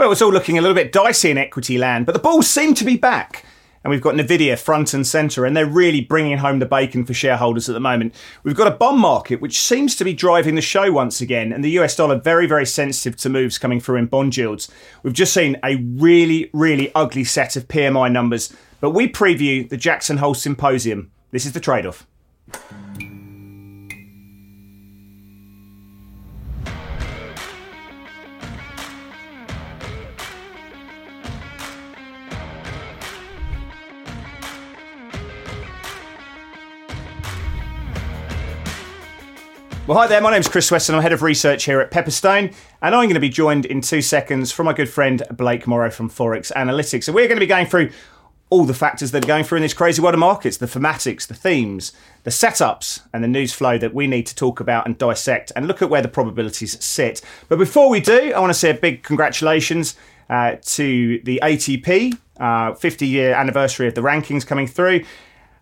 Well, it's all looking a little bit dicey in equity land, but the bulls seem to be back. And we've got Nvidia front and centre, and they're really bringing home the bacon for shareholders at the moment. We've got a bond market which seems to be driving the show once again, and the US dollar very, very sensitive to moves coming through in bond yields. We've just seen a really, really ugly set of PMI numbers, but we preview the Jackson Hole Symposium. This is the trade off. Well, hi there. My name's Chris Weston. I'm head of research here at Pepperstone, and I'm going to be joined in two seconds from my good friend Blake Morrow from Forex Analytics. So we're going to be going through all the factors that are going through in this crazy world of markets, the thematics, the themes, the setups, and the news flow that we need to talk about and dissect and look at where the probabilities sit. But before we do, I want to say a big congratulations uh, to the ATP, uh, 50 year anniversary of the rankings coming through.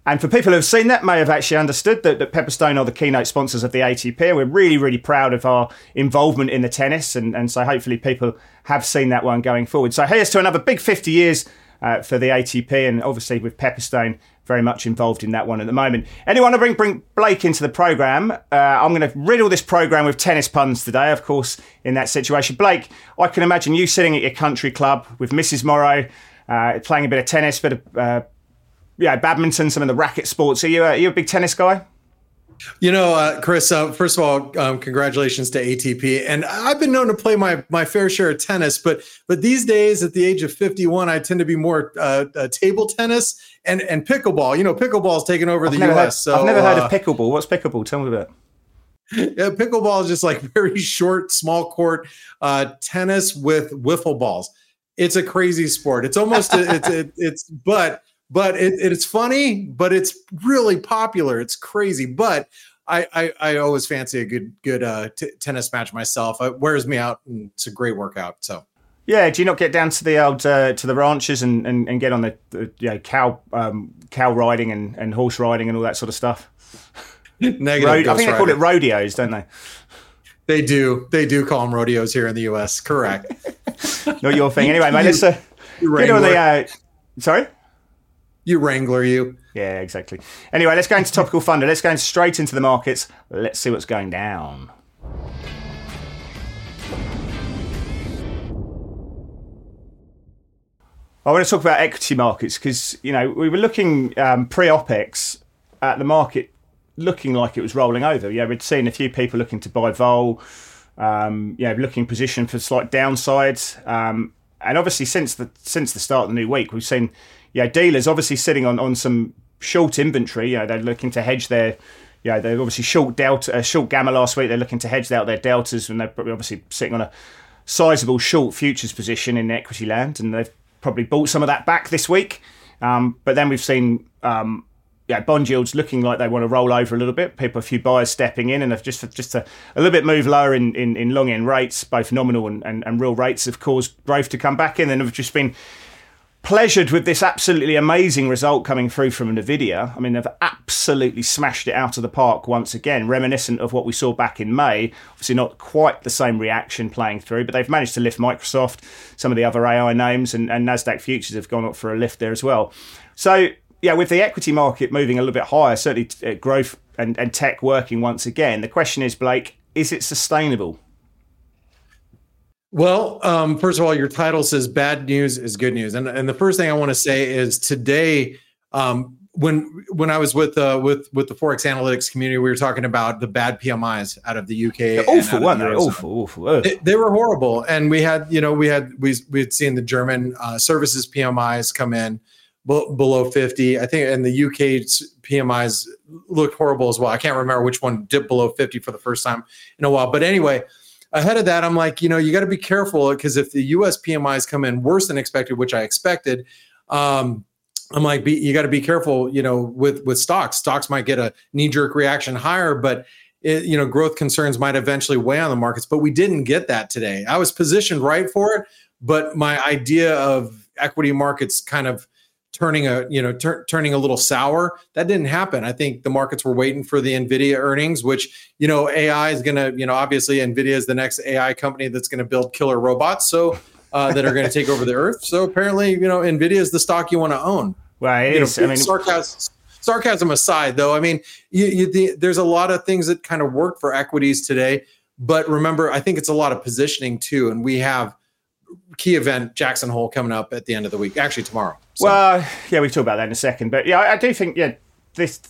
And for people who have seen that, may have actually understood that, that Pepperstone are the keynote sponsors of the ATP. We're really, really proud of our involvement in the tennis, and, and so hopefully people have seen that one going forward. So here's to another big 50 years uh, for the ATP, and obviously with Pepperstone very much involved in that one at the moment. Anyone to bring bring Blake into the program? Uh, I'm going to riddle this program with tennis puns today, of course, in that situation. Blake, I can imagine you sitting at your country club with Mrs. Morrow, uh, playing a bit of tennis, a bit of uh, yeah, badminton, some of the racket sports. Are you, are you a big tennis guy? You know, uh, Chris. Uh, first of all, um, congratulations to ATP. And I've been known to play my my fair share of tennis, but but these days, at the age of fifty one, I tend to be more uh, uh, table tennis and and pickleball. You know, pickleball's is taking over I've the U.S. Heard, so I've never heard of uh, pickleball. What's pickleball? Tell me about. it. Yeah, pickleball is just like very short, small court uh, tennis with wiffle balls. It's a crazy sport. It's almost it's it, it's but but it, it's funny, but it's really popular. It's crazy, but I I, I always fancy a good good uh, t- tennis match myself. It wears me out, and it's a great workout. So. Yeah, do you not get down to the old uh, to the ranches and, and, and get on the, the you know, cow um, cow riding and, and horse riding and all that sort of stuff? Negative. Rode- I think they call it rodeos, don't they? They do. They do call them rodeos here in the U.S. Correct. Not your thing, anyway, mate. Let's uh, get on the. Uh, sorry. You wrangler, you. Yeah, exactly. Anyway, let's go into topical thunder. Let's go straight into the markets. Let's see what's going down. I want to talk about equity markets because you know we were looking um, pre-opex at the market looking like it was rolling over. Yeah, we'd seen a few people looking to buy vol, um, know, looking position for slight downsides, Um, and obviously, since the since the start of the new week, we've seen yeah dealers obviously sitting on on some short inventory. You know, they're looking to hedge their. You know, they're obviously short delta, uh, short gamma last week. They're looking to hedge out their deltas, and they're probably obviously sitting on a sizable short futures position in equity land, and they've probably bought some of that back this week. Um, but then we've seen um, yeah, bond yields looking like they want to roll over a little bit. People, a few buyers stepping in, and have just just a, a little bit move lower in, in, in long end rates, both nominal and, and, and real rates, have caused growth to come back in, and have just been pleasured with this absolutely amazing result coming through from Nvidia. I mean, they've absolutely smashed it out of the park once again, reminiscent of what we saw back in May. Obviously, not quite the same reaction playing through, but they've managed to lift Microsoft, some of the other AI names, and, and Nasdaq futures have gone up for a lift there as well. So, yeah, with the equity market moving a little bit higher, certainly uh, growth and, and tech working once again, the question is, Blake, is it sustainable? Well, um, first of all, your title says bad news is good news, and and the first thing I want to say is today, um, when when I was with uh, with with the forex analytics community, we were talking about the bad PMIs out of the UK. They're and awful, weren't they? Awful, awful. They, they were horrible, and we had you know we had we we had seen the German uh, services PMIs come in be- below fifty. I think, and the UK PMIs looked horrible as well. I can't remember which one dipped below fifty for the first time in a while, but anyway ahead of that, I'm like, you know, you got to be careful because if the U.S. PMIs come in worse than expected, which I expected, um, I'm like, be, you got to be careful, you know, with with stocks. Stocks might get a knee jerk reaction higher, but it, you know, growth concerns might eventually weigh on the markets. But we didn't get that today. I was positioned right for it, but my idea of equity markets kind of turning a you know tur- turning a little sour that didn't happen i think the markets were waiting for the nvidia earnings which you know ai is going to you know obviously nvidia is the next ai company that's going to build killer robots so uh, that are going to take over the earth. So apparently, you know, Nvidia is the stock you want to own. Well, it You know. I mean, sarcasm, sarcasm aside, though, I mean, you, you, the, there's a lot of things that kind of work for equities today. But remember, I think it's a lot of positioning too, and we have key event Jackson Hole coming up at the end of the week, actually tomorrow. So, Well, yeah, we can talk about that in a second. But yeah, I, I do think yeah, this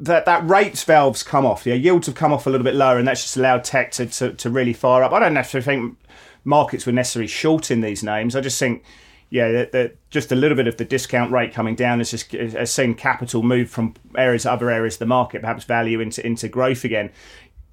that that rates valves come off. Yeah, yields have come off a little bit lower, and that's just allowed tech to, to, to really fire up. I don't necessarily think markets were necessarily short in these names. I just think. Yeah, that, that just a little bit of the discount rate coming down has just has seen capital move from areas to other areas of the market, perhaps value into into growth again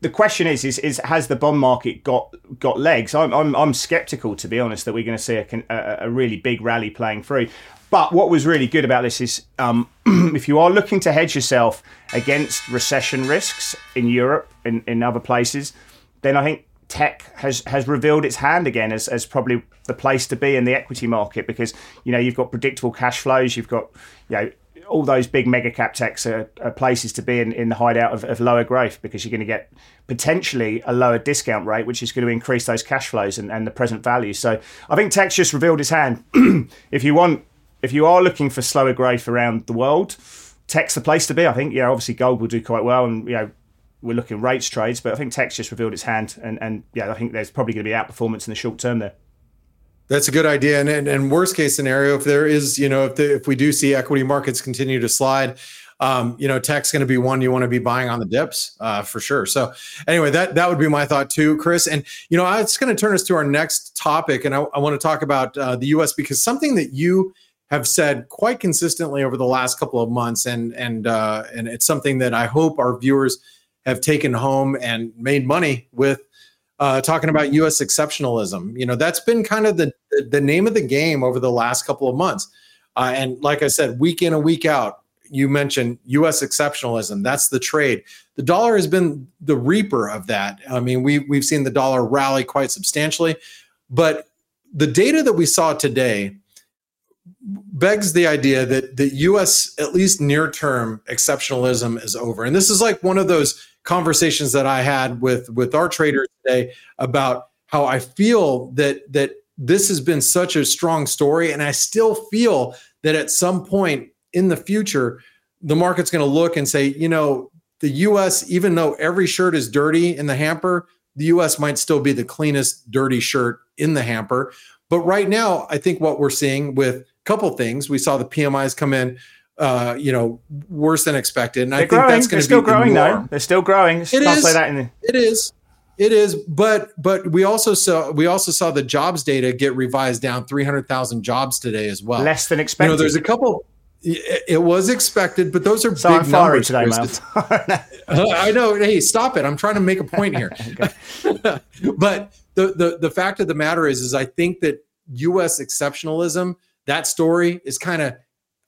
the question is, is, is has the bond market got got legs? I'm I'm, I'm skeptical to be honest that we're going to see a, a, a really big rally playing through. But what was really good about this is um, if you are looking to hedge yourself against recession risks in Europe and in other places, then I think tech has has revealed its hand again as, as probably the place to be in the equity market because you know you've got predictable cash flows, you've got you know all those big mega cap techs are, are places to be in, in the hideout of, of lower growth because you're going to get potentially a lower discount rate, which is going to increase those cash flows and, and the present value. So I think tech's just revealed its hand. if you want, if you are looking for slower growth around the world, tech's the place to be. I think, yeah, obviously gold will do quite well and, you know, we're looking rates trades, but I think tech's just revealed its hand and, and yeah, I think there's probably going to be outperformance in the short term there. That's a good idea. And, and, and worst case scenario, if there is, you know, if the, if we do see equity markets continue to slide, um, you know, tech's going to be one you want to be buying on the dips uh, for sure. So anyway, that that would be my thought too, Chris. And you know, it's going to turn us to our next topic, and I, I want to talk about uh, the U.S. because something that you have said quite consistently over the last couple of months, and and uh, and it's something that I hope our viewers have taken home and made money with uh, talking about U.S. exceptionalism. You know, that's been kind of the the name of the game over the last couple of months. Uh, and like I said, week in and week out, you mentioned U.S. exceptionalism. That's the trade. The dollar has been the reaper of that. I mean, we we've seen the dollar rally quite substantially, but the data that we saw today begs the idea that the U.S. at least near term exceptionalism is over. And this is like one of those conversations that I had with with our traders today about how I feel that that this has been such a strong story, and I still feel that at some point in the future, the market's going to look and say, you know, the U.S. even though every shirt is dirty in the hamper, the U.S. might still be the cleanest dirty shirt in the hamper. But right now, I think what we're seeing with a couple things, we saw the PMIs come in uh, you know, worse than expected. And They're I think growing. that's going to be still growing the though. They're still growing. It is. say that in the, It is. It is, but but we also saw we also saw the jobs data get revised down 300,000 jobs today as well. less than you expected. know, there's a couple it was expected, but those are so big I'm numbers. today, man. I know. Hey, stop it! I'm trying to make a point here. but the, the the fact of the matter is, is I think that U.S. exceptionalism, that story is kind of.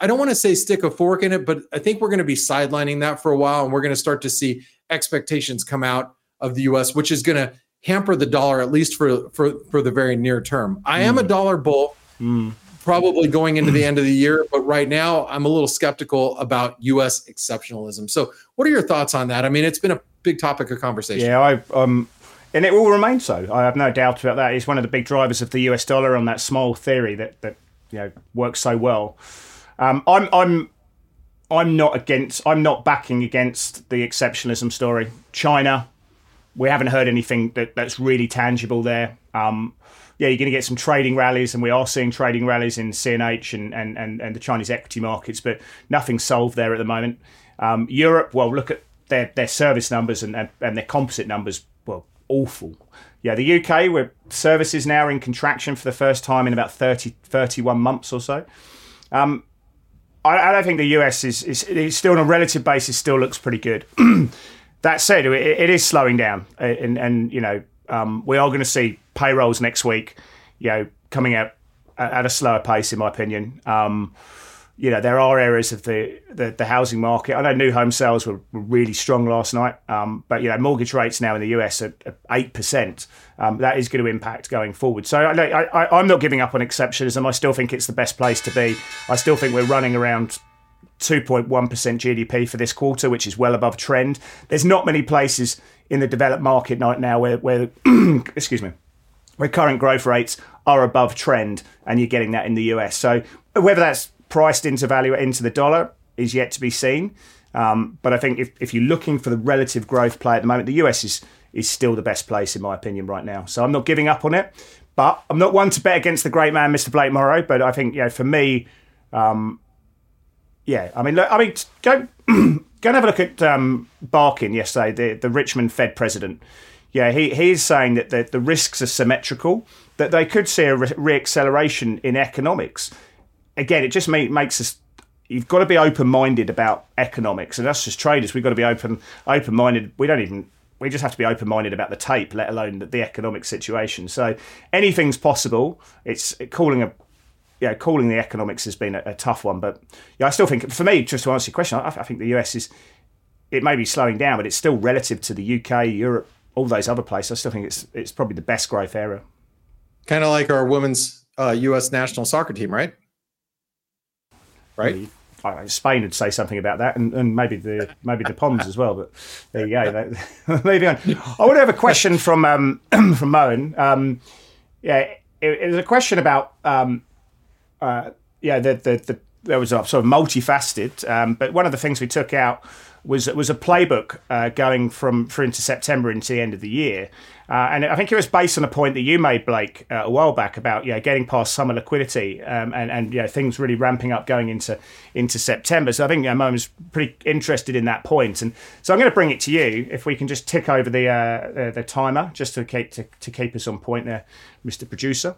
I don't want to say stick a fork in it, but I think we're going to be sidelining that for a while, and we're going to start to see expectations come out of the U.S., which is going to hamper the dollar at least for for for the very near term. I am a dollar bull Mm. probably going into the end of the year, but right now I'm a little skeptical about US exceptionalism. So, what are your thoughts on that? I mean, it's been a big topic of conversation. Yeah, I um, and it will remain so. I have no doubt about that. It's one of the big drivers of the US dollar on that small theory that that you know works so well. Um, I'm I'm I'm not against. I'm not backing against the exceptionalism story. China, we haven't heard anything that that's really tangible there. Um, yeah, you're going to get some trading rallies, and we are seeing trading rallies in CNH and, and, and, and the Chinese equity markets, but nothing solved there at the moment. Um, Europe, well, look at their, their service numbers and, and, and their composite numbers, well, awful. Yeah, the UK, where services now are in contraction for the first time in about 30, 31 months or so. Um, I, I don't think the US is, is, is still on a relative basis still looks pretty good. that said, it, it is slowing down, and, and you know um, we are going to see payrolls next week, you know, coming out at a slower pace, in my opinion. Um, you know, there are areas of the, the, the housing market. I know new home sales were, were really strong last night, um, but you know, mortgage rates now in the US are eight percent. Um, that is going to impact going forward. So I, I, I'm not giving up on exceptionalism. I still think it's the best place to be. I still think we're running around 2.1% GDP for this quarter, which is well above trend. There's not many places in the developed market right now where, where excuse me, where current growth rates are above trend, and you're getting that in the US. So whether that's priced into value into the dollar is yet to be seen. Um, but I think if, if you're looking for the relative growth play at the moment, the US is is still the best place in my opinion right now. So I'm not giving up on it, but I'm not one to bet against the great man, Mr. Blake Morrow. But I think you know, for me, um, yeah, I mean, look, I mean, go go and have a look at um, Barkin yesterday, the the Richmond Fed president. Yeah, he he's saying that the, the risks are symmetrical, that they could see a re- reacceleration in economics. Again, it just make, makes us you've got to be open minded about economics, and us as traders, we've got to be open open minded. We don't even we just have to be open minded about the tape, let alone the, the, economic situation. So anything's possible. It's calling a yeah, calling the economics has been a, a, tough one, but yeah, I still think for me, just to answer your question, I, I think the US is it may be slowing down, but it's still relative to the UK, Europe, all those other places. I still think it's it's probably the best growth area. Kind of like our women's uh, U.S. national soccer team, right? Right. Spain would say something about that, and, and maybe the maybe the Poms as well. But there you go. Moving on. I want to have a question from um, from Moen. Um, yeah, it, it, was a question about um, uh, yeah the, the, the there was a sort of multifaceted, um, but one of the things we took out was was a playbook uh, going from through into September into the end of the year, uh, and I think it was based on a point that you made, Blake, uh, a while back about yeah getting past summer liquidity um, and and yeah things really ramping up going into into September. So I think yeah, Mo was pretty interested in that point, and so I'm going to bring it to you if we can just tick over the uh, the, the, timer just to keep to, to keep us on point there, Mr. Producer.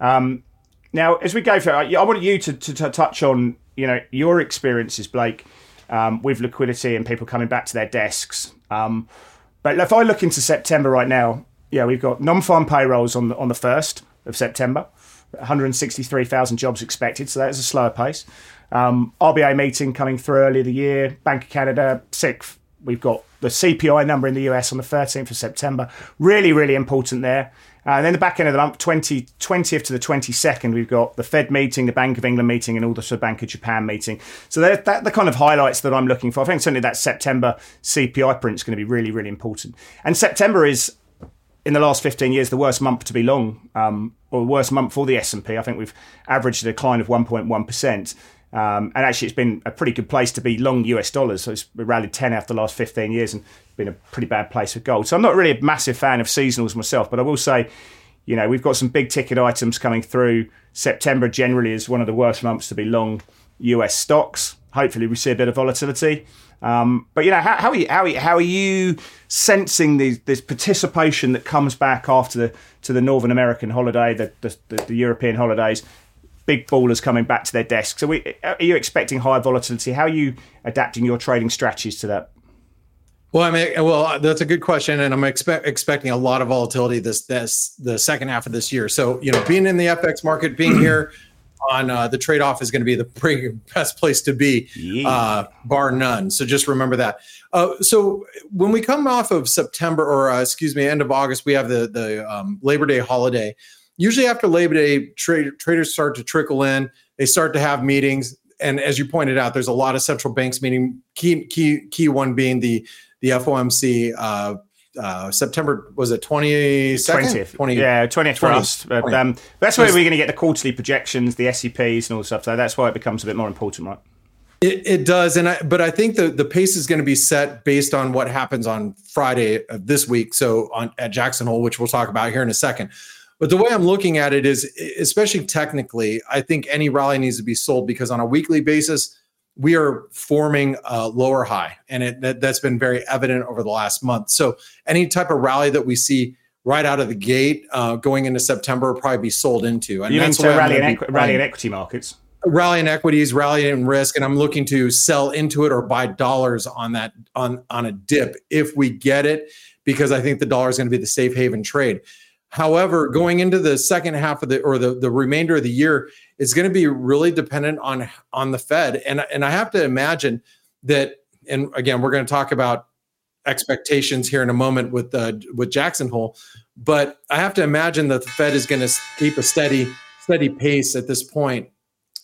Um, now, as we go through, I, I want you to, to, to touch on you know your experiences, Blake um, with liquidity and people coming back to their desks. Um, but if I look into September right now, yeah, we've got non-farm payrolls on the, on the first of September, 163,000 jobs expected, so that is a slower pace. Um, RBA meeting coming through earlier the year, Bank of Canada sixth. We've got the CPI number in the US on the 13th of September. Really, really important there. Uh, and then the back end of the month, 20, 20th to the 22nd, we've got the Fed meeting, the Bank of England meeting, and also the sort of Bank of Japan meeting. So they're, that, the kind of highlights that I'm looking for. I think certainly that September CPI print is going to be really, really important. And September is, in the last 15 years, the worst month to be long, um, or the worst month for the S&P. I think we've averaged a decline of 1.1%. Um, and actually, it's been a pretty good place to be long US dollars. So it's rallied 10 after the last 15 years and been a pretty bad place for gold. So I'm not really a massive fan of seasonals myself, but I will say, you know, we've got some big ticket items coming through. September generally is one of the worst months to be long US stocks. Hopefully, we see a bit of volatility. Um, but you know, how, how, are you, how, are you, how are you sensing the, this participation that comes back after the to the Northern American holiday, the, the, the European holidays? Big ballers coming back to their desks. So, we, are you expecting higher volatility? How are you adapting your trading strategies to that? Well, I mean, well, that's a good question, and I'm expect, expecting a lot of volatility this this the second half of this year. So, you know, being in the FX market, being here on uh, the trade off is going to be the best place to be, yeah. uh, bar none. So just remember that. Uh, so when we come off of September, or uh, excuse me, end of August, we have the the um, Labor Day holiday usually after Labor Day, traders start to trickle in. They start to have meetings, and as you pointed out, there's a lot of central banks meeting. Key key key one being the the FOMC. Uh, uh, September was it 22nd? 20th. yeah, 20th for us. But, um, that's where we're going to get the quarterly projections, the SEPs, and all the stuff. So that's why it becomes a bit more important, right? It, it does, and I, but I think the the pace is going to be set based on what happens on Friday of this week. So on at Jackson Hole, which we'll talk about here in a second. But the way I'm looking at it is, especially technically, I think any rally needs to be sold because on a weekly basis, we are forming a lower high, and it, that, has been very evident over the last month. So any type of rally that we see right out of the gate uh, going into September will probably be sold into. And you that's mean to rally, in equ- rally in equity markets? Rally in equities, rally in risk, and I'm looking to sell into it or buy dollars on that on on a dip if we get it, because I think the dollar is going to be the safe haven trade. However, going into the second half of the or the, the remainder of the year is going to be really dependent on on the Fed. And and I have to imagine that and again, we're going to talk about expectations here in a moment with uh, with Jackson Hole, but I have to imagine that the Fed is going to keep a steady steady pace at this point.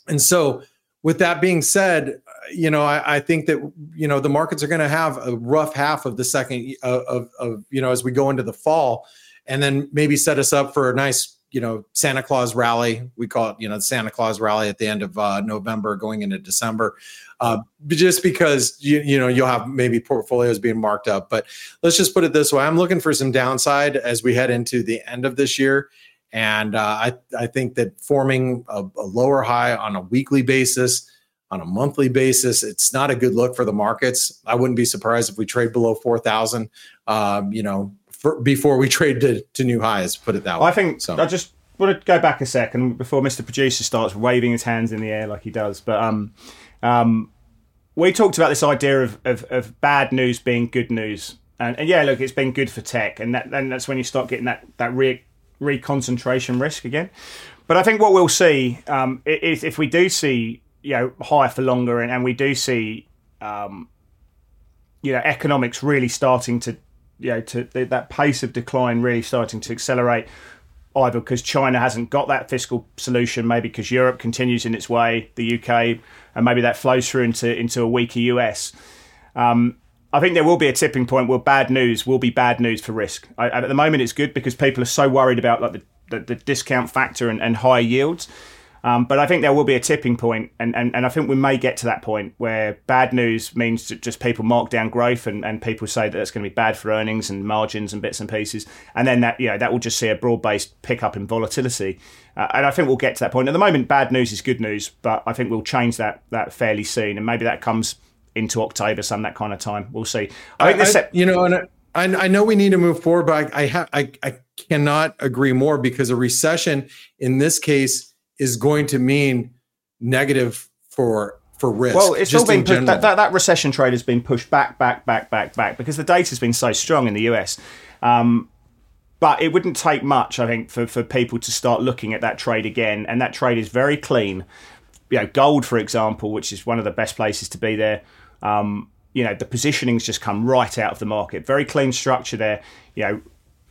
And so with that being said, you know, I, I, think that you know the markets are going to have a rough half of the second of, of you know as we go into the fall, and then maybe set us up for a nice you know Santa Claus rally. We call it you know the Santa Claus rally at the end of uh, November, going into December, uh, just because you you know you'll have maybe portfolios being marked up. But let's just put it this way: I'm looking for some downside as we head into the end of this year. And uh, I, I think that forming a, a lower high on a weekly basis, on a monthly basis, it's not a good look for the markets. I wouldn't be surprised if we trade below 4,000, um, you know, for, before we trade to, to new highs, put it that way. I think so. I just want to go back a second before Mr. Producer starts waving his hands in the air like he does. But um, um, we talked about this idea of, of, of bad news being good news. And, and, yeah, look, it's been good for tech, and that, then that's when you start getting that that re- reconcentration risk again. But I think what we'll see um, is if we do see you know higher for longer, and, and we do see um, you know economics really starting to you know to that pace of decline really starting to accelerate. Either because China hasn't got that fiscal solution, maybe because Europe continues in its way, the UK, and maybe that flows through into into a weaker US. Um, I think there will be a tipping point where bad news will be bad news for risk. I, at the moment, it's good because people are so worried about like the, the, the discount factor and, and high yields. Um, but I think there will be a tipping point, and, and, and I think we may get to that point where bad news means that just people mark down growth, and, and people say that it's going to be bad for earnings and margins and bits and pieces, and then that you know that will just see a broad based pickup in volatility, uh, and I think we'll get to that point. At the moment, bad news is good news, but I think we'll change that that fairly soon, and maybe that comes into October, some that kind of time. We'll see. I think this, I, you know, and I, I know we need to move forward, but I, I have I, I cannot agree more because a recession in this case is going to mean negative for for risk. Well, it's all been pushed, that, that, that recession trade has been pushed back, back, back, back, back because the data has been so strong in the US. Um, but it wouldn't take much, I think, for, for people to start looking at that trade again. And that trade is very clean. You know, gold, for example, which is one of the best places to be there, um, you know, the positioning's just come right out of the market. Very clean structure there. You know,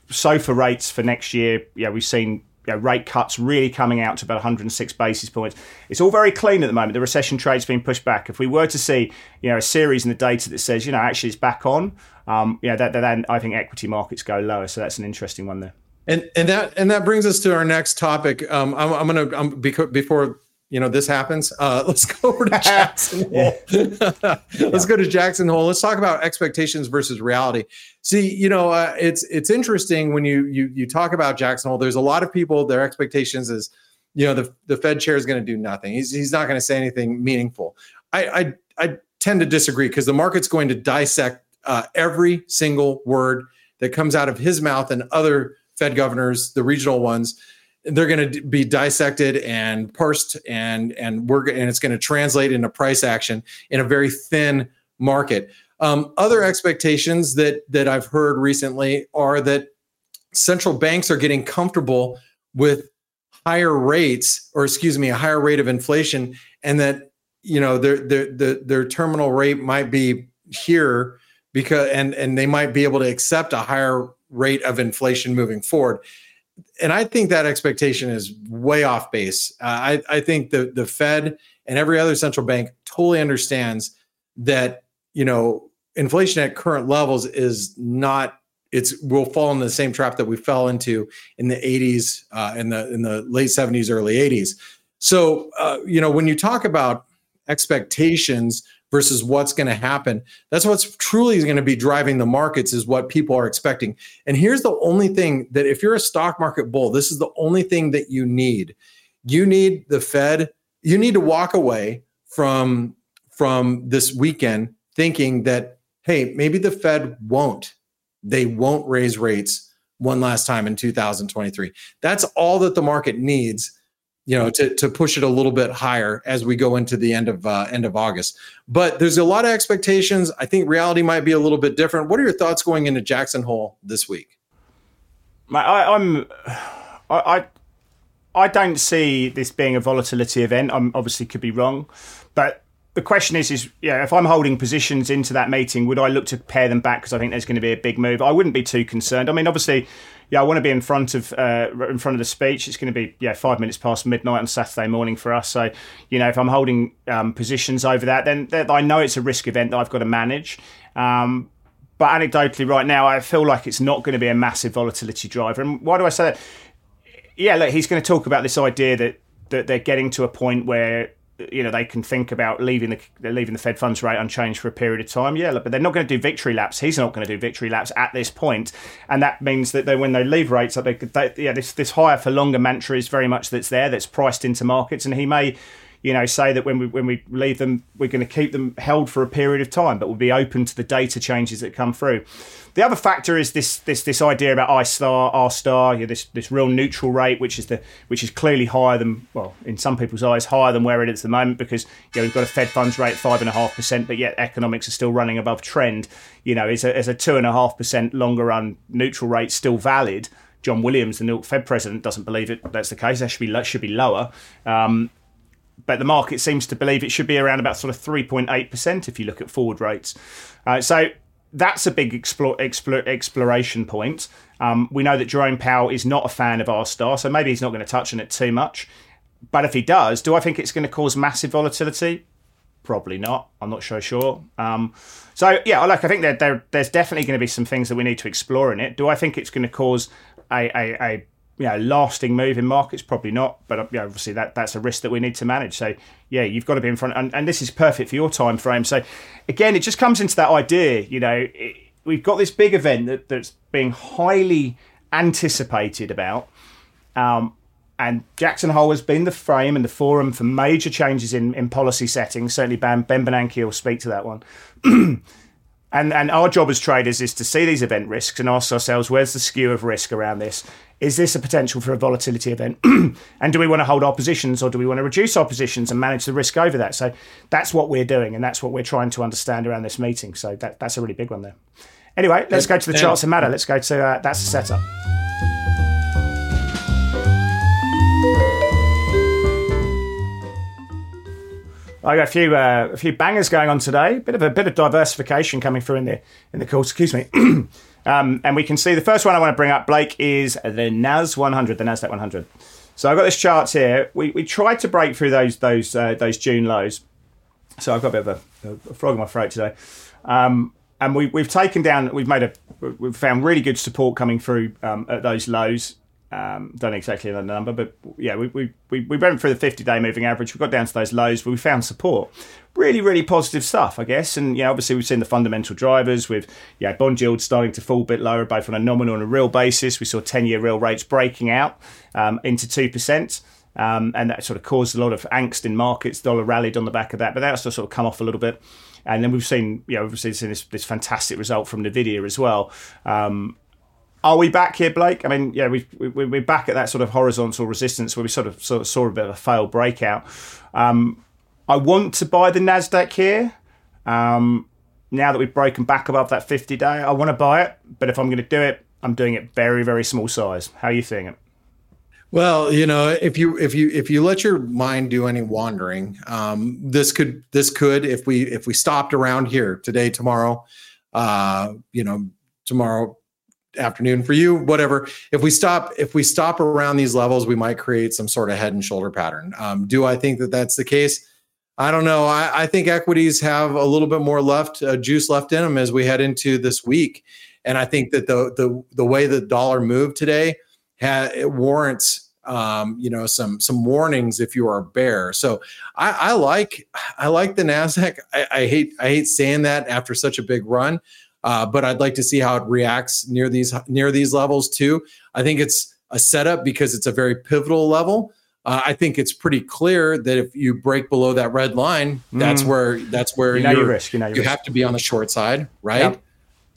SOFR rates for next year, yeah, we've seen you know, rate cuts really coming out to about 106 basis points. It's all very clean at the moment. The recession trade's been pushed back. If we were to see, you know, a series in the data that says, you know, actually it's back on, um, you know, that, then I think equity markets go lower. So that's an interesting one there. And and that and that brings us to our next topic. Um, I'm, I'm gonna I'm, before you know this happens. Uh, let's go over to Jackson Hole. let's go to Jackson Hole. Let's talk about expectations versus reality. See, you know, uh, it's it's interesting when you you you talk about Jackson Hole. There's a lot of people. Their expectations is, you know, the the Fed chair is going to do nothing. He's he's not going to say anything meaningful. I I, I tend to disagree because the market's going to dissect uh, every single word that comes out of his mouth and other Fed governors, the regional ones they're going to be dissected and parsed and and we're and it's going to translate into price action in a very thin market. Um, other expectations that that i've heard recently are that central banks are getting comfortable with higher rates or excuse me a higher rate of inflation and that you know their their their, their terminal rate might be here because and and they might be able to accept a higher rate of inflation moving forward and I think that expectation is way off base. Uh, I, I think the the Fed and every other central bank totally understands that you know inflation at current levels is not it's will fall in the same trap that we fell into in the 80s uh, in the in the late 70s early 80s so uh, you know when you talk about expectations versus what's going to happen. That's what's truly going to be driving the markets is what people are expecting. And here's the only thing that if you're a stock market bull, this is the only thing that you need. You need the Fed, you need to walk away from from this weekend thinking that hey, maybe the Fed won't. They won't raise rates one last time in 2023. That's all that the market needs you know to, to push it a little bit higher as we go into the end of uh, end of august. But there's a lot of expectations. I think reality might be a little bit different. What are your thoughts going into jackson hole this week? I, i'm I, I don't see this being a volatility event. I'm obviously could be wrong. But the question is, is yeah, if I'm holding positions into that meeting, would I look to pare them back? Because I think there's going to be a big move? I wouldn't be too concerned. I mean, obviously, yeah, I want to be in front of uh, in front of the speech. It's going to be yeah five minutes past midnight on Saturday morning for us. So you know if I'm holding um, positions over that, then, I know it's a risk event that I've got to manage. Um, but anecdotally, right now, I feel like it's not going to be a massive volatility driver. And why do I say that? Yeah, look, he's going to talk about this idea that that they're getting to a point where you know they can think about leaving the leaving the Fed funds rate unchanged for a period of time. Yeah, but they're not going to do victory laps. He's not going to do victory laps at this point, and that means that they, when they leave rates, that they, they, yeah, this this higher for longer mantra is very much that's there, that's priced into markets, and he may you know, say that when we when we leave them, we're going to keep them held for a period of time, but we'll be open to the data changes that come through. The other factor is this this this idea about I star, R star, you know, this this real neutral rate, which is the which is clearly higher than well, in some people's eyes, higher than where it is at the moment because you know we've got a Fed funds rate five and a half percent, but yet economics are still running above trend. You know, is a is a two and a half percent longer run neutral rate still valid? John Williams, the Fed president, doesn't believe it. That's the case. That should be should be lower. Um, but the market seems to believe it should be around about sort of 3.8% if you look at forward rates. Uh, so that's a big explore, explore, exploration point. Um, we know that Jerome Powell is not a fan of R star, so maybe he's not going to touch on it too much. But if he does, do I think it's going to cause massive volatility? Probably not. I'm not so sure. Um, so yeah, like I think there, there, there's definitely going to be some things that we need to explore in it. Do I think it's going to cause a, a, a you know, lasting move in markets? Probably not, but you know, obviously that that's a risk that we need to manage. So yeah, you've got to be in front, and, and this is perfect for your time frame. So again, it just comes into that idea. You know, it, we've got this big event that, that's being highly anticipated about. Um, and Jackson Hole has been the frame and the forum for major changes in, in policy settings. Certainly, Ben, ben Bernanke will speak to that one. and and our job as traders is to see these event risks and ask ourselves, where's the skew of risk around this? is this a potential for a volatility event? and do we want to hold our positions or do we want to reduce our positions and manage the risk over that? So that's what we're doing and that's what we're trying to understand around this meeting. So that, that's a really big one there. Anyway, let's go to the charts that matter. Let's go to uh, that's the setup. I got a few uh, a few bangers going on today. Bit of a bit of diversification coming through in the in the course. Excuse me. Um, and we can see the first one I want to bring up, Blake, is the NAS 100, the NASDAQ 100. So I've got this chart here. We, we tried to break through those those uh, those June lows. So I've got a bit of a, a frog in my throat today. Um, and we, we've taken down, we've made a, we've found really good support coming through um, at those lows. Um, don't exactly know the number, but yeah, we, we, we went through the 50 day moving average. We got down to those lows, but we found support. Really, really positive stuff, I guess. And yeah, obviously we've seen the fundamental drivers with yeah bond yields starting to fall a bit lower, both on a nominal and a real basis. We saw 10 year real rates breaking out um, into two percent. Um, and that sort of caused a lot of angst in markets. Dollar rallied on the back of that, but that's sort of come off a little bit. And then we've seen, you know, obviously seen this, this fantastic result from Nvidia as well. Um, are we back here, Blake? I mean, yeah, we, we, we're back at that sort of horizontal resistance where we sort of, sort of saw a bit of a failed breakout. Um, I want to buy the Nasdaq here. Um, now that we've broken back above that 50 day, I want to buy it. But if I'm going to do it, I'm doing it very, very small size. How are you seeing it? Well, you know, if you if you if you let your mind do any wandering, um, this could this could if we if we stopped around here today, tomorrow, uh, you know, tomorrow afternoon for you whatever. If we stop if we stop around these levels we might create some sort of head and shoulder pattern. Um, do i think that that's the case? I don't know. I, I think equities have a little bit more left uh, juice left in them as we head into this week. And i think that the the, the way the dollar moved today ha- it warrants um, you know some some warnings if you are a bear. So I, I like I like the Nasdaq. I, I, hate I hate saying that after such a big run, uh, but I'd like to see how it reacts near these near these levels too. I think it's a setup because it's a very pivotal level. Uh, I think it's pretty clear that if you break below that red line, that's mm. where that's where you, know you risk. You, know you risk. have to be on the short side, right? Yep.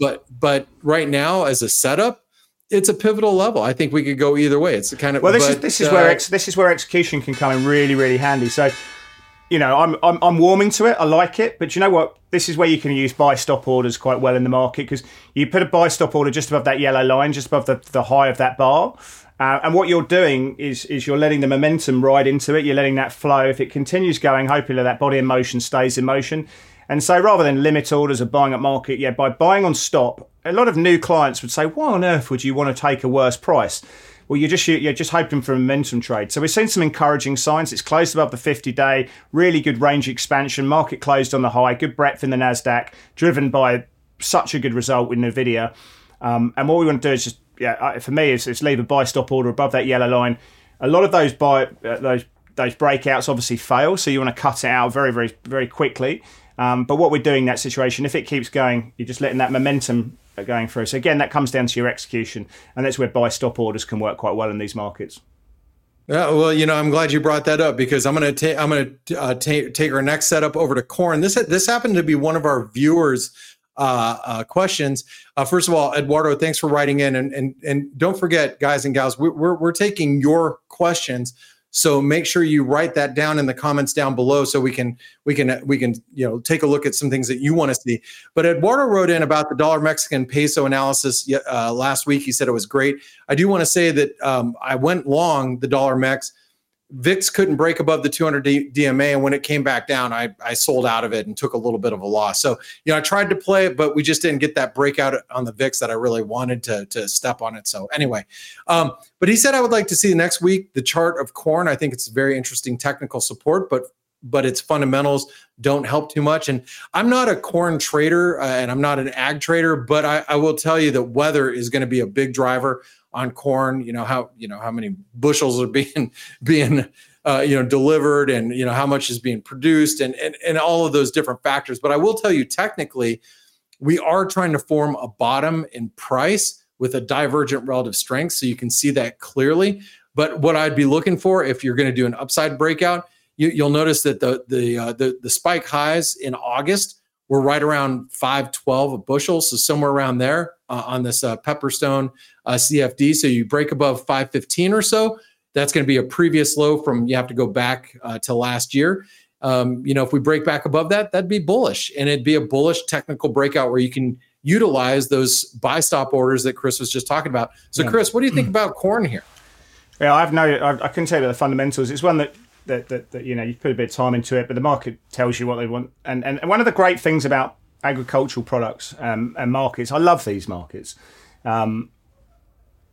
But but right now, as a setup, it's a pivotal level. I think we could go either way. It's kind of well. This but, is this is uh, where ex, this is where execution can come in really really handy. So you know, I'm, I'm I'm warming to it. I like it, but you know what? This is where you can use buy stop orders quite well in the market because you put a buy stop order just above that yellow line, just above the, the high of that bar. Uh, and what you're doing is is you're letting the momentum ride into it. You're letting that flow. If it continues going, hopefully that body in motion stays in motion. And so rather than limit orders or buying at market, yeah, by buying on stop, a lot of new clients would say, why on earth would you want to take a worse price? Well, you're just you're just hoping for a momentum trade. So we've seen some encouraging signs. It's closed above the 50 day, really good range expansion. Market closed on the high, good breadth in the Nasdaq, driven by such a good result with Nvidia. Um, and what we want to do is just, yeah, for me, is, is leave a buy stop order above that yellow line. A lot of those buy uh, those those breakouts obviously fail, so you want to cut it out very, very, very quickly. Um, but what we're doing in that situation, if it keeps going, you're just letting that momentum going through. So again, that comes down to your execution, and that's where buy stop orders can work quite well in these markets. Yeah, well, you know, I'm glad you brought that up because I'm to take I'm to uh, take our next setup over to corn. This this happened to be one of our viewers' uh, uh, questions. Uh, first of all, Eduardo, thanks for writing in, and and and don't forget, guys and gals, we're we're, we're taking your questions so make sure you write that down in the comments down below so we can we can we can you know take a look at some things that you want to see. But Eduardo wrote in about the dollar Mexican peso analysis uh, last week. He said it was great. I do want to say that um, I went long the dollar Mex VIX couldn't break above the 200 DMA, and when it came back down, I, I sold out of it and took a little bit of a loss. So, you know, I tried to play it, but we just didn't get that breakout on the VIX that I really wanted to, to step on it. So, anyway, um, but he said I would like to see next week the chart of corn. I think it's very interesting technical support, but but its fundamentals don't help too much. And I'm not a corn trader uh, and I'm not an ag trader, but I, I will tell you that weather is going to be a big driver on corn. You know how you know how many bushels are being being uh, you know delivered, and you know how much is being produced, and, and and all of those different factors. But I will tell you, technically, we are trying to form a bottom in price with a divergent relative strength, so you can see that clearly. But what I'd be looking for if you're going to do an upside breakout, you, will notice that the the, uh, the the spike highs in August were right around 512 a bushel, so somewhere around there on this uh, Pepperstone uh, CFD. So you break above 515 or so, that's going to be a previous low from you have to go back uh, to last year. Um, you know, if we break back above that, that'd be bullish, and it'd be a bullish technical breakout where you can utilize those buy stop orders that Chris was just talking about. So, yeah. Chris, what do you think about corn here? Yeah, I've no, I, I couldn't tell you about the fundamentals. It's one that that, that, that, you know you put a bit of time into it, but the market tells you what they want. And, and one of the great things about agricultural products um, and markets, I love these markets. Um,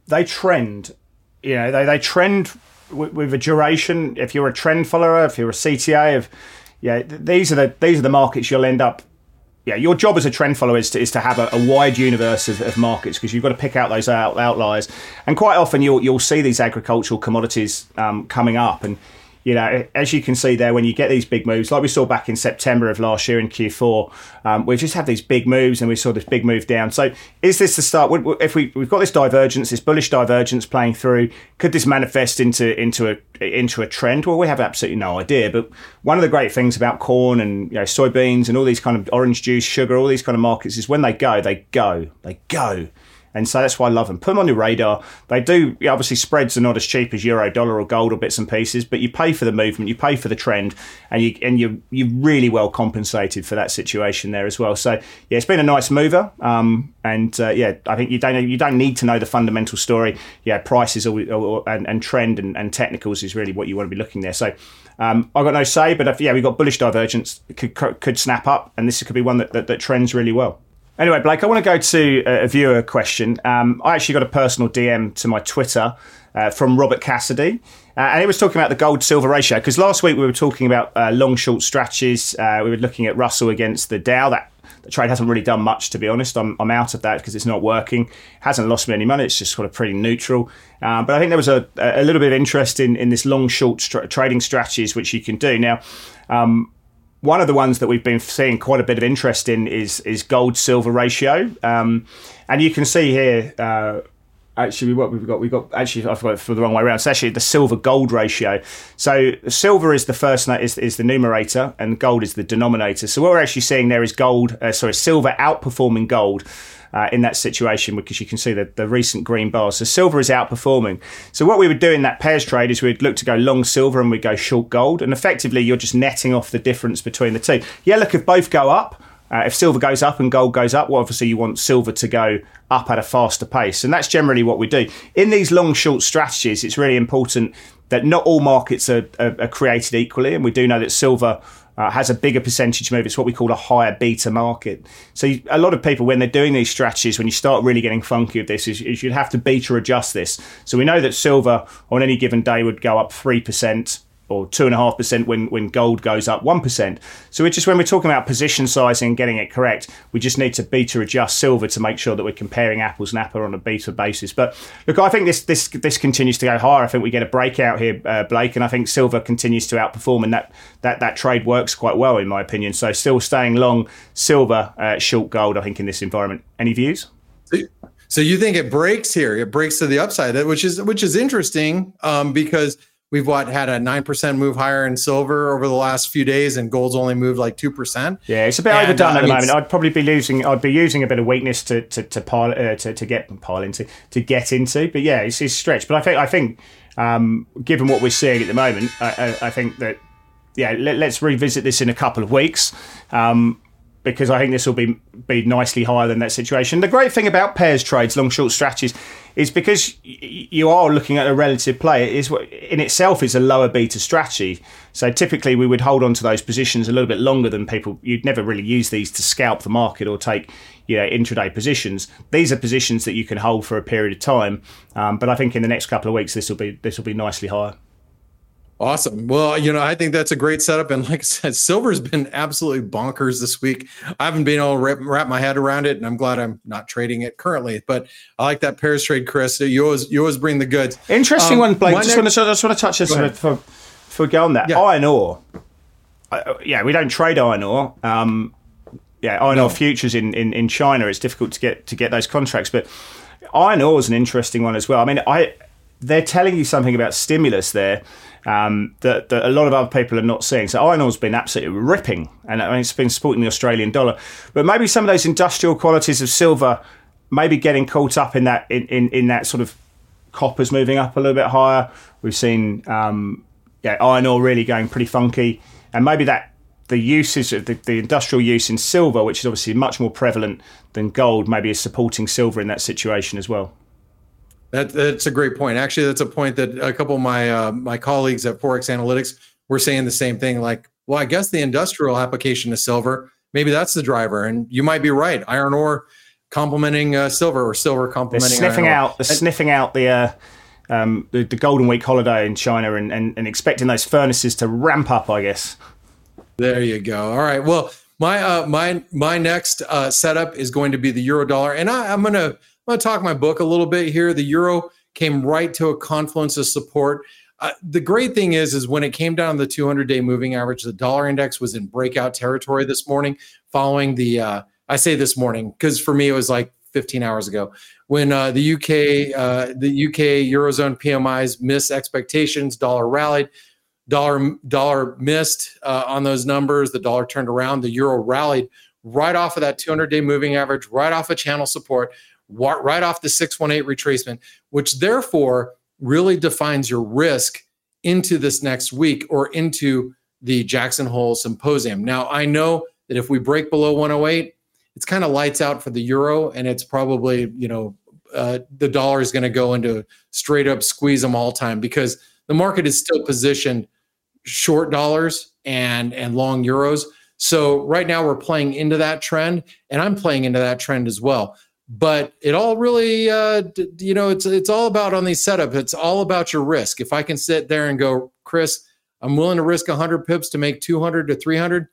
they trend, you know, they, they trend with, with, a duration. If you're a trend follower, if you're a CTA, if yeah, these are the these are the markets you'll end up. Yeah, your job as a trend follower is to, is to have a, a wide universe of, of markets because you've got to pick out those out, outliers. And quite often you'll you'll see these agricultural commodities um, coming up and you know, as you can see there, when you get these big moves, like we saw back in September of last year in Q4, um, we just had these big moves and we saw this big move down. So, is this the start? If we we've got this divergence, this bullish divergence playing through, could this manifest into into a into a trend? Well, we have absolutely no idea. But one of the great things about corn and you know soybeans and all these kind of orange juice, sugar, all these kind of markets is when they go, they go, they go. And so that's why I love them. Put them on your radar. They do, obviously, spreads are not as cheap as euro, dollar, or gold or bits and pieces, but you pay for the movement, you pay for the trend, and you and you you're really well compensated for that situation there as well. So yeah, it's been a nice mover. Um, and uh, yeah, I think you don't you don't need to know the fundamental story. Yeah, prices and, and trend and, and technicals is really what you want to be looking there. So. Um, I've got no say, but if, yeah, we've got bullish divergence could, could snap up, and this could be one that, that, that trends really well. Anyway, Blake, I want to go to a viewer question. Um, I actually got a personal DM to my Twitter uh, from Robert Cassidy. Uh, and he was talking about the gold silver ratio because last week we were talking about uh, long short strategies. Uh, we were looking at Russell against the Dow. That the trade hasn't really done much, to be honest. I'm, I'm out of that because it's not working. It hasn't lost me any money. It's just sort of pretty neutral. Um, but I think there was a, a little bit of interest in, in this long short trading strategies which you can do now. Um, one of the ones that we've been seeing quite a bit of interest in is is gold silver ratio, um, and you can see here. Uh, actually, what we've got, we've got actually I forgot for the wrong way around. It's actually the silver gold ratio. So silver is the first is is the numerator, and gold is the denominator. So what we're actually seeing there is gold, uh, sorry, silver outperforming gold uh, in that situation because you can see the, the recent green bars. So silver is outperforming. So what we would do in that pairs trade is we'd look to go long silver and we'd go short gold. And effectively, you're just netting off the difference between the two. Yeah, look, if both go up, uh, if silver goes up and gold goes up, well, obviously you want silver to go up at a faster pace. And that's generally what we do. In these long short strategies, it's really important that not all markets are, are, are created equally. And we do know that silver uh, has a bigger percentage move. It's what we call a higher beta market. So you, a lot of people, when they're doing these strategies, when you start really getting funky with this, is, is you'd have to beta adjust this. So we know that silver on any given day would go up three percent or two and a half percent when when gold goes up one percent. So it's just when we're talking about position sizing and getting it correct, we just need to beta adjust silver to make sure that we're comparing apples and apple on a beta basis. But look, I think this this this continues to go higher. I think we get a breakout here, uh, Blake, and I think silver continues to outperform, and that that that trade works quite well in my opinion. So still staying long silver, uh, short gold. I think in this environment. Any views? So you think it breaks here? It breaks to the upside, which is which is interesting um, because we've what had a nine percent move higher in silver over the last few days, and gold's only moved like two percent. Yeah, it's a bit and, overdone uh, at the moment. I'd probably be losing. I'd be using a bit of weakness to to to pile uh, to, to get pile into to get into. But yeah, it's, it's stretched. But I think I think um, given what we're seeing at the moment, I, I, I think that yeah, let, us revisit this in a couple of weeks. Um, because I think this will be be nicely higher than that situation. The great thing about pairs trades, long short strategies, is because you are looking at a relative play. It is in itself is a lower beta strategy. So typically we would hold on to those positions a little bit longer than people. You'd never really use these to scalp the market or take you know intraday positions. These are positions that you can hold for a period of time. Um, but I think in the next couple of weeks this will be this will be nicely higher. Awesome. Well, you know, I think that's a great setup. And like I said, silver's been absolutely bonkers this week. I haven't been able to wrap, wrap, my head around it, and I'm glad I'm not trading it currently. But I like that pairs trade, Chris. You always you always bring the goods. Interesting um, one, Blake. Just, next, want to, just want to touch this for, for, for go on that. Yeah. Iron ore. Uh, yeah, we don't trade iron ore. Um, yeah, iron no. ore futures in, in, in China. It's difficult to get to get those contracts, but iron ore is an interesting one as well. I mean, I they're telling you something about stimulus there um, that, that, a lot of other people are not seeing. So iron ore's been absolutely ripping, and I mean, it's been supporting the Australian dollar. But maybe some of those industrial qualities of silver, maybe getting caught up in that in, in, in that sort of copper's moving up a little bit higher. We've seen um, yeah, iron ore really going pretty funky, and maybe that the usage of the, the, industrial use in silver, which is obviously much more prevalent than gold, maybe is supporting silver in that situation as well. That, that's a great point. Actually, that's a point that a couple of my uh, my colleagues at Forex Analytix were saying the same thing. Like, well, I guess the industrial application of silver, maybe that's the driver, and you might be right. Iron ore complementing uh, silver, or silver complementing. They're sniffing out, they're sniffing out the, uh, um, the, the Golden Week holiday in China, and, and and expecting those furnaces to ramp up. I guess. There you go. All right. Well, my uh, my my next uh, setup is going to be the euro dollar, and I, I'm going to going to talk my book a little bit here. The euro came right to a confluence of support. Uh, the great thing is, is when it came down the 200 day moving average, the dollar index was in breakout territory this morning, following the. Uh, I say this morning because for me it was like 15 hours ago when uh, the UK, uh, the UK eurozone PMIs missed expectations. Dollar rallied, dollar dollar missed uh, on those numbers. The dollar turned around. The euro rallied right off of that 200 day moving average, right off of channel support right off the 618 retracement, which therefore really defines your risk into this next week or into the Jackson Hole Symposium. Now, I know that if we break below 108, it's kind of lights out for the euro, and it's probably, you know, uh, the dollar is going to go into straight up squeeze them all time because the market is still positioned short dollars and and long euros. So right now we're playing into that trend, and I'm playing into that trend as well but it all really uh, you know it's it's all about on these setups it's all about your risk. If i can sit there and go chris i'm willing to risk 100 pips to make 200 to 300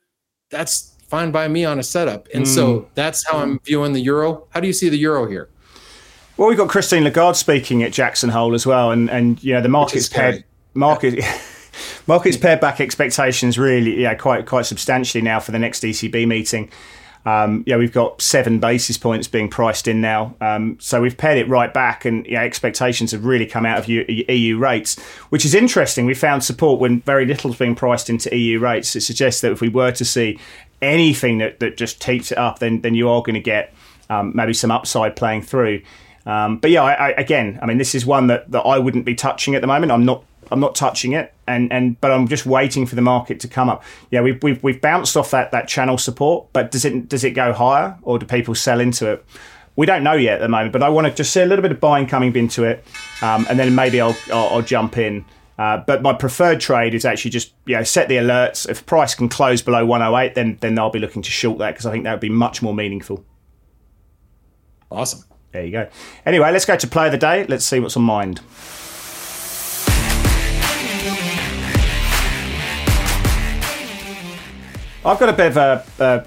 that's fine by me on a setup. And mm. so that's how i'm viewing the euro. How do you see the euro here? Well we've got christine lagarde speaking at jackson hole as well and and you know the market's paired market yeah. market's pared back expectations really yeah quite quite substantially now for the next ecb meeting um, yeah, we've got seven basis points being priced in now. Um, so we've pared it right back, and yeah, expectations have really come out of EU rates, which is interesting. We found support when very little is being priced into EU rates. It suggests that if we were to see anything that, that just takes it up, then then you are going to get um, maybe some upside playing through. Um, but yeah, I, I, again, I mean, this is one that, that I wouldn't be touching at the moment. I'm not I'm not touching it, and and but I'm just waiting for the market to come up. Yeah, we've we've, we've bounced off that that channel support, but does it does it go higher or do people sell into it? We don't know yet at the moment, but I want to just see a little bit of buying coming into it, um, and then maybe I'll I'll, I'll jump in. Uh, but my preferred trade is actually just you know set the alerts. If price can close below 108, then then I'll be looking to short that because I think that would be much more meaningful. Awesome. There you go. Anyway, let's go to play of the day. Let's see what's on mind. I've got a bit of a,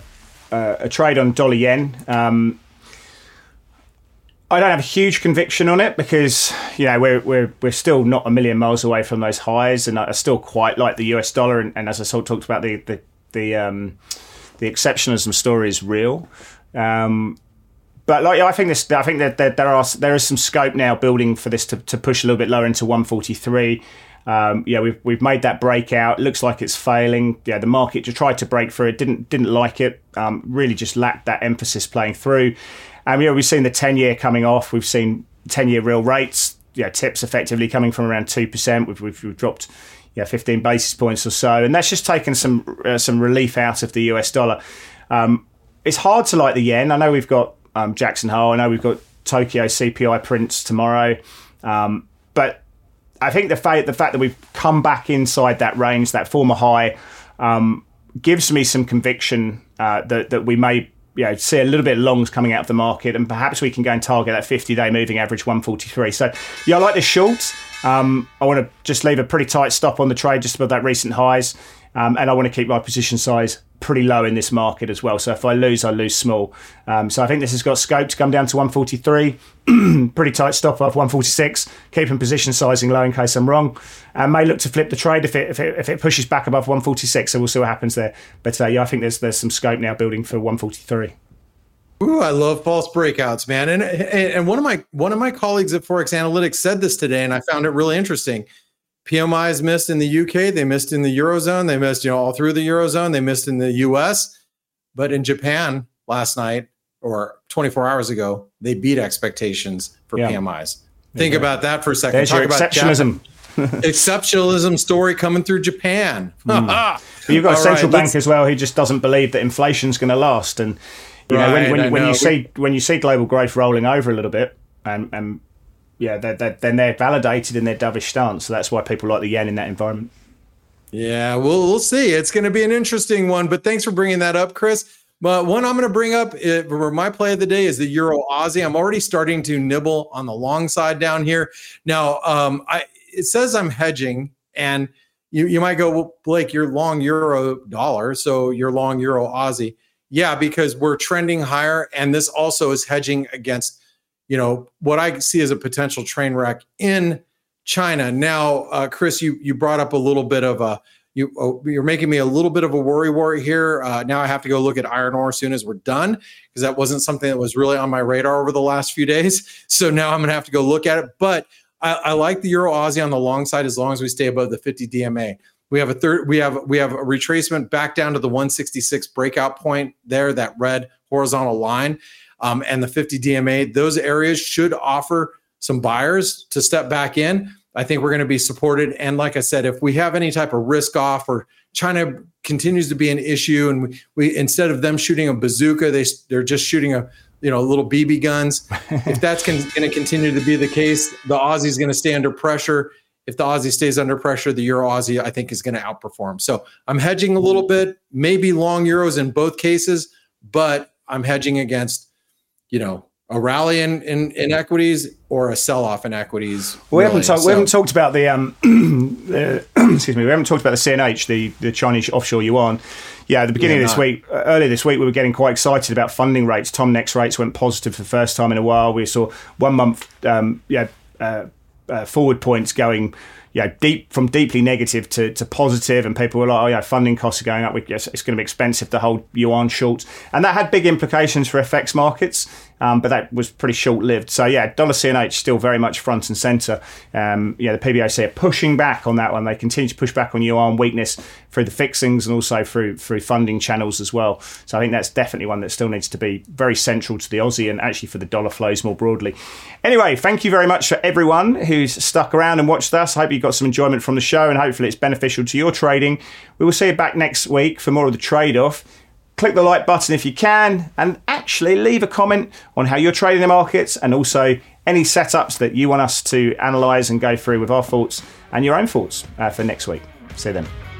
a, a trade on dollar yen. Um, I don't have a huge conviction on it because you know we're we're we're still not a million miles away from those highs, and I still quite like the US dollar. And, and as I sort of talked about, the the the um, the exceptionalism story is real. Um, but like I think this, I think that there, there, are there is some scope now building for this to, to push a little bit lower into 143. Um, yeah, we've we've made that breakout. Looks like it's failing. Yeah, the market just tried to break through it, didn't didn't like it. Um, really, just lacked that emphasis playing through. Um, you know, we've seen the 10 year coming off. We've seen 10 year real rates, yeah, tips effectively coming from around 2%. We've, we've, we've dropped yeah, 15 basis points or so. And that's just taken some uh, some relief out of the US dollar. Um, it's hard to like the yen. I know we've got um, Jackson Hole. I know we've got Tokyo CPI prints tomorrow. Um, but I think the fact, the fact that we've come back inside that range, that former high, um, gives me some conviction uh, that, that we may you know, see a little bit of longs coming out of the market, and perhaps we can go and target that 50 day moving average 143. So, yeah, I like the shorts. Um, I want to just leave a pretty tight stop on the trade just above that recent highs, um, and I want to keep my position size pretty low in this market as well. So if I lose, I lose small. Um, so I think this has got scope to come down to 143. pretty tight stop off 146. Keeping position sizing low in case I'm wrong. And may look to flip the trade if it, if it, if it pushes back above 146. So we'll see what happens there. But uh, yeah, I think there's there's some scope now building for 143. Ooh, I love false breakouts, man. And and one of my one of my colleagues at Forex Analytix said this today, and I found it really interesting. PMIs missed in the UK, they missed in the Eurozone, they missed, you know, all through the Eurozone, they missed in the US. But in Japan last night or 24 hours ago, they beat expectations for yeah. PMIs. Think yeah. about that for a second. There's Talk your exceptionalism. exceptionalism story coming through Japan. Mm. but you've got a central right, bank as well who just doesn't believe that inflation's going to last. And you right, know when, when, when know. you see when you see global growth rolling over a little bit, and, and yeah, then they're validated in their dovish stance. So that's why people like the yen in that environment. Yeah, we'll we'll see. It's going to be an interesting one. But thanks for bringing that up, Chris. But one I'm going to bring up eh, for my play of the day is the Euro Aussie. I'm already starting to nibble on the long side down here. Now, um, I it says I'm hedging, and you you might go, well, Blake, you're long Euro dollar, so you're long Euro Aussie. Yeah, because we're trending higher, and this also is hedging against you know what I see as a potential train wreck in China. Now, uh, Chris, you you brought up a little bit of a you oh, you're making me a little bit of a worry worry here. Uh, now I have to go look at iron ore as soon as we're done because that wasn't something that was really on my radar over the last few days. So now I'm to have to go look at it. But I, I like the Euro Aussie on the long side as long as we stay above the 50 DMA. We have a third. We have we have a retracement back down to the 166 breakout point there. That red horizontal line um, and the 50 DMA, those areas should offer some buyers to step back in. I think we're going to be supported. And like I said, if we have any type of risk off or China continues to be an issue, and we, we instead of them shooting a bazooka, they they're just shooting a you know little BB guns. if that's con- going to continue to be the case, the Aussie is going to stay under pressure. If the Aussie stays under pressure, the Euro Aussie I think is going to outperform. So I'm hedging a little bit, maybe long euros in both cases, but I'm hedging against you know a rally in, in, in equities or a sell off in equities. We haven't talked. So, we haven't talked about the um, the, excuse me. We haven't talked about the CNH, the the Chinese offshore yuan. Yeah, at the beginning yeah, of this no. week, uh, earlier this week, we were getting quite excited about funding rates. Tom next rates went positive for the first time in a while. We saw one month, um, yeah, uh, uh, forward points going you know, deep from deeply negative to, to positive, and people were like, "Oh, yeah, funding costs are going up. It's going to be expensive to hold yuan short," and that had big implications for FX markets. Um, but that was pretty short lived. So yeah, dollar CNH still very much front and center. Um, yeah, the PBOC are pushing back on that one. They continue to push back on yuan weakness through the fixings and also through through funding channels as well. So I think that's definitely one that still needs to be very central to the Aussie and actually for the dollar flows more broadly. Anyway, thank you very much for everyone who's stuck around and watched us. Hope you got some enjoyment from the show and hopefully it's beneficial to your trading. We will see you back next week for more of the trade off click the like button if you can, and actually leave a comment on how you're trading the markets and also any setups that you want us to analyze and go through with our thoughts and your own thoughts uh, for next week. See you then.